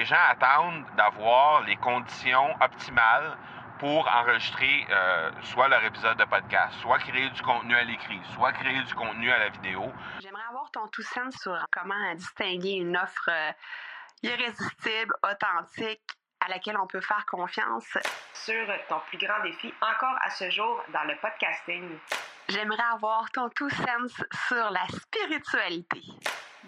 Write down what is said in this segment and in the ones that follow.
les gens attendent d'avoir les conditions optimales pour enregistrer euh, soit leur épisode de podcast, soit créer du contenu à l'écrit, soit créer du contenu à la vidéo. J'aimerais avoir ton tout sens sur comment distinguer une offre euh, irrésistible, authentique, à laquelle on peut faire confiance. Sur ton plus grand défi encore à ce jour dans le podcasting. J'aimerais avoir ton tout sens sur la spiritualité.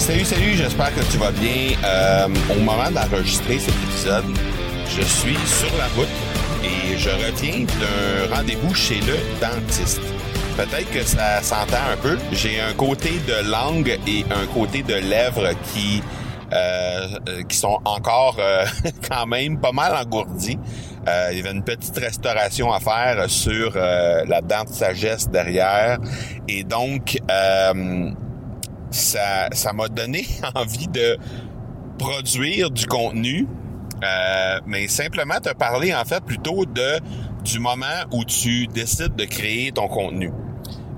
Salut, salut, j'espère que tu vas bien. Euh, au moment d'enregistrer cet épisode, je suis sur la route et je reviens d'un rendez-vous chez le dentiste. Peut-être que ça s'entend un peu. J'ai un côté de langue et un côté de lèvres qui euh, qui sont encore euh, quand même pas mal engourdis. Euh, il y avait une petite restauration à faire sur la dent de sagesse derrière. Et donc, ça, ça m'a donné envie de produire du contenu, euh, mais simplement te parler en fait plutôt de du moment où tu décides de créer ton contenu.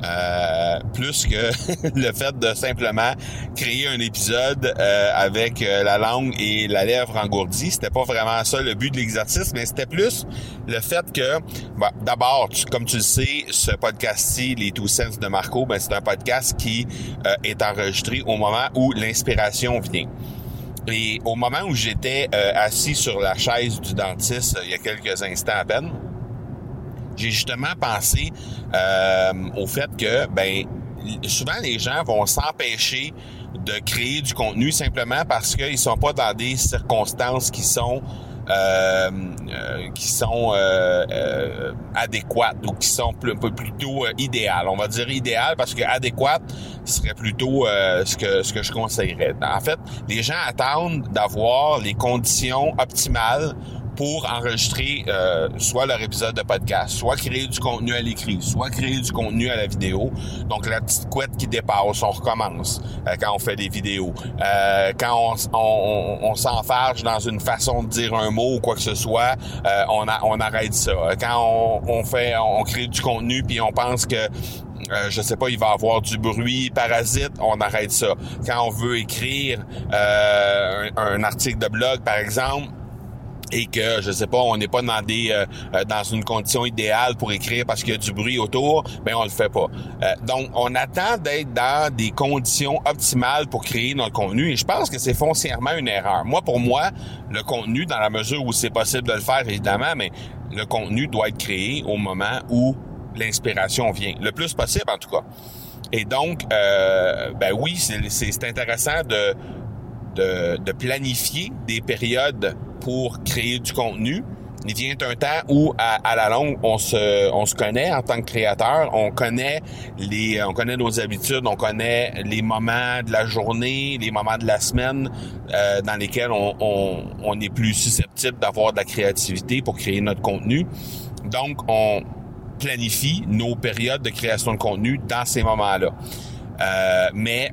Euh, plus que le fait de simplement créer un épisode euh, avec euh, la langue et la lèvre engourdie. C'était pas vraiment ça le but de l'exercice, mais c'était plus le fait que, bah, d'abord, comme tu le sais, ce podcast-ci, les Two Sense de Marco, ben, c'est un podcast qui est enregistré au moment où l'inspiration vient. Et au moment où j'étais assis sur la chaise du dentiste il y a quelques instants à peine, j'ai justement pensé euh, au fait que ben souvent les gens vont s'empêcher de créer du contenu simplement parce qu'ils sont pas dans des circonstances qui sont euh, euh qui sont euh, euh, adéquates ou qui sont plus, plutôt idéales. On va dire idéal parce que adéquate serait plutôt ce que ce que je conseillerais. En fait, les gens attendent d'avoir les conditions optimales pour enregistrer euh, soit leur épisode de podcast, soit créer du contenu à l'écrit, soit créer du contenu à la vidéo. Donc la petite couette qui dépasse, on recommence euh, quand on fait des vidéos. Euh, quand on, s'enfarge dans une façon de dire un mot ou quoi que ce soit, on, a, on arrête ça. Quand on, fait, on crée du contenu puis on pense que euh, je sais pas, il va avoir du bruit parasite, on arrête ça. Quand on veut écrire euh, un, article de blog, par exemple, et que je sais pas, on n'est pas dans des euh, euh, dans une condition idéale pour écrire parce qu'il y a du bruit autour, ben on le fait pas. Euh, donc on attend d'être dans des conditions optimales pour créer notre contenu et je pense que c'est foncièrement une erreur. Moi pour moi, le contenu dans la mesure où c'est possible de le faire évidemment, mais le contenu doit être créé au moment où l'inspiration vient, le plus possible en tout cas. Et donc ben oui, c'est intéressant de, de de planifier des périodes pour créer du contenu. Il vient un temps où, à, la longue, on se, on se connaît en tant que créateur, on connaît les, on connaît nos habitudes, on connaît les moments de la journée, les moments de la semaine euh, dans lesquels on, on, on est plus susceptible d'avoir de la créativité pour créer notre contenu. Donc, on planifie nos périodes de création de contenu dans ces moments-là. Euh, mais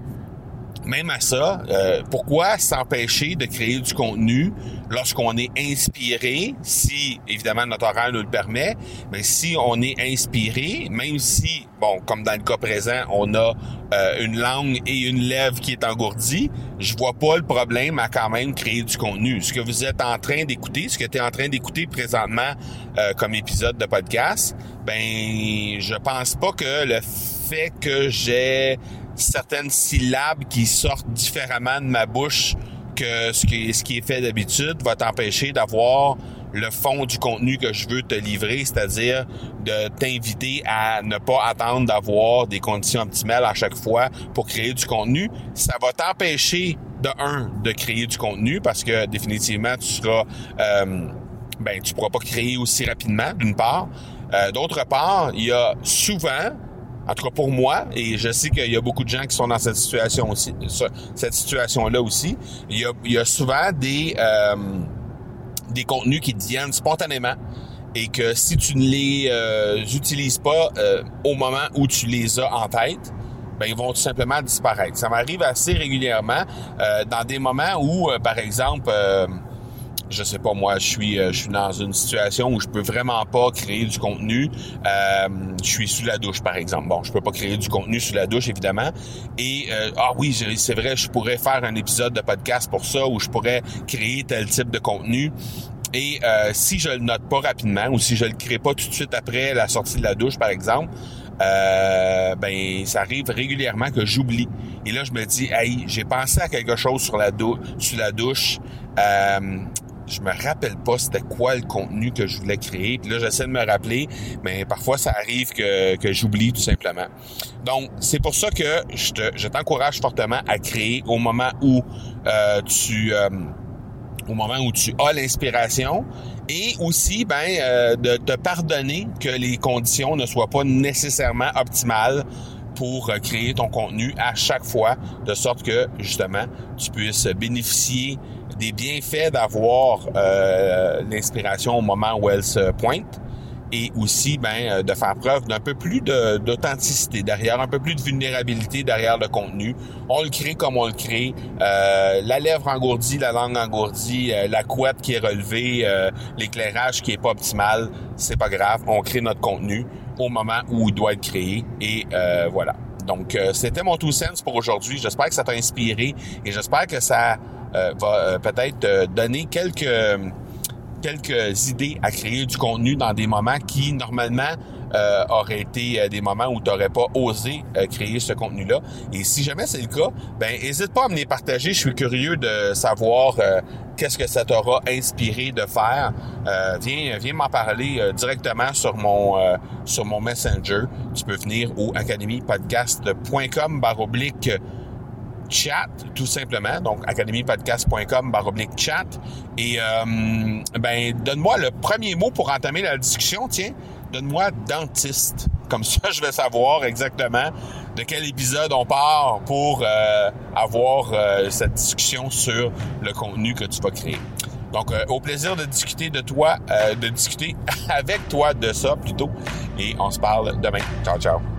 même à ça, euh, pourquoi s'empêcher de créer du contenu lorsqu'on est inspiré, si évidemment notre horaire nous le permet, mais si on est inspiré, même si, bon, comme dans le cas présent, on a euh, une langue et une lèvre qui est engourdie, je vois pas le problème à quand même créer du contenu. Ce que vous êtes en train d'écouter, ce que tu es en train d'écouter présentement euh, comme épisode de podcast, ben je pense pas que le fait que j'ai certaines syllabes qui sortent différemment de ma bouche que ce qui, est fait d'habitude va t'empêcher d'avoir le fond du contenu que je veux te livrer, c'est-à-dire de t'inviter à ne pas attendre d'avoir des conditions optimales à chaque fois pour créer du contenu. Ça va t'empêcher de un de créer du contenu parce que définitivement tu seras euh, ben tu pourras pas créer aussi rapidement d'une part. Euh, d'autre part, il y a souvent en tout cas pour moi, et je sais qu'il y a beaucoup de gens qui sont dans cette situation aussi, cette situation-là aussi. Il y a, il y a souvent des euh, des contenus qui deviennent spontanément et que si tu ne les euh, utilises pas euh, au moment où tu les as en tête, ben ils vont tout simplement disparaître. Ça m'arrive assez régulièrement euh, dans des moments où, par exemple, je sais pas moi, je suis je suis dans une situation où je peux vraiment pas créer du contenu. je suis sous la douche par exemple. Bon, je peux pas créer du contenu sous la douche évidemment. Et ah oui, c'est vrai, je pourrais faire un épisode de podcast pour ça où je pourrais créer tel type de contenu. Et euh, si je le note pas rapidement ou si je le crée pas tout de suite après la sortie de la douche, par exemple, euh, ben ça arrive régulièrement que j'oublie. Et là, je me dis, hey, j'ai pensé à quelque chose sur la douche, sur la douche. Euh, je me rappelle pas c'était quoi le contenu que je voulais créer. Puis là, j'essaie de me rappeler, mais parfois ça arrive que, que j'oublie tout simplement. Donc, c'est pour ça que je, te, je t'encourage fortement à créer au moment où euh, tu au moment où tu as l'inspiration et aussi ben euh, de te pardonner que les conditions ne soient pas nécessairement optimales pour euh, créer ton contenu à chaque fois de sorte que justement tu puisses bénéficier des bienfaits d'avoir euh, l'inspiration au moment où elle se pointe et aussi ben, euh, de faire preuve d'un peu plus d'authenticité derrière, un peu plus de vulnérabilité derrière le contenu. On le crée comme on le crée. Euh, la lèvre engourdie, la langue engourdie, euh, la couette qui est relevée, l'éclairage qui est pas optimal, c'est pas grave. On crée notre contenu au moment où il doit être créé et voilà. Donc c'était mon two sense pour aujourd'hui. J'espère que ça t'a inspiré et j'espère que ça va peut-être donner quelques quelques idées à créer du contenu dans des moments qui, normalement, euh, auraient été euh, des moments où tu n'aurais pas osé euh, créer ce contenu-là. Et si jamais c'est le cas, ben n'hésite pas à me les partager. Je suis curieux de savoir qu'est-ce que ça t'aura inspiré de faire. viens viens m'en parler directement sur mon sur mon Messenger. Tu peux venir au academypodcast.com baroblique chat, tout simplement. Donc, academypodcast.com baroblique chat. Et, euh, ben, donne-moi le premier mot pour entamer la discussion. Tiens, donne-moi dentiste. Comme ça, je vais savoir exactement de quel épisode on part pour euh, avoir euh, cette discussion sur le contenu que tu vas créer. Donc, au plaisir de discuter de toi, de discuter avec toi de ça plutôt. Et on se parle demain. Ciao, ciao.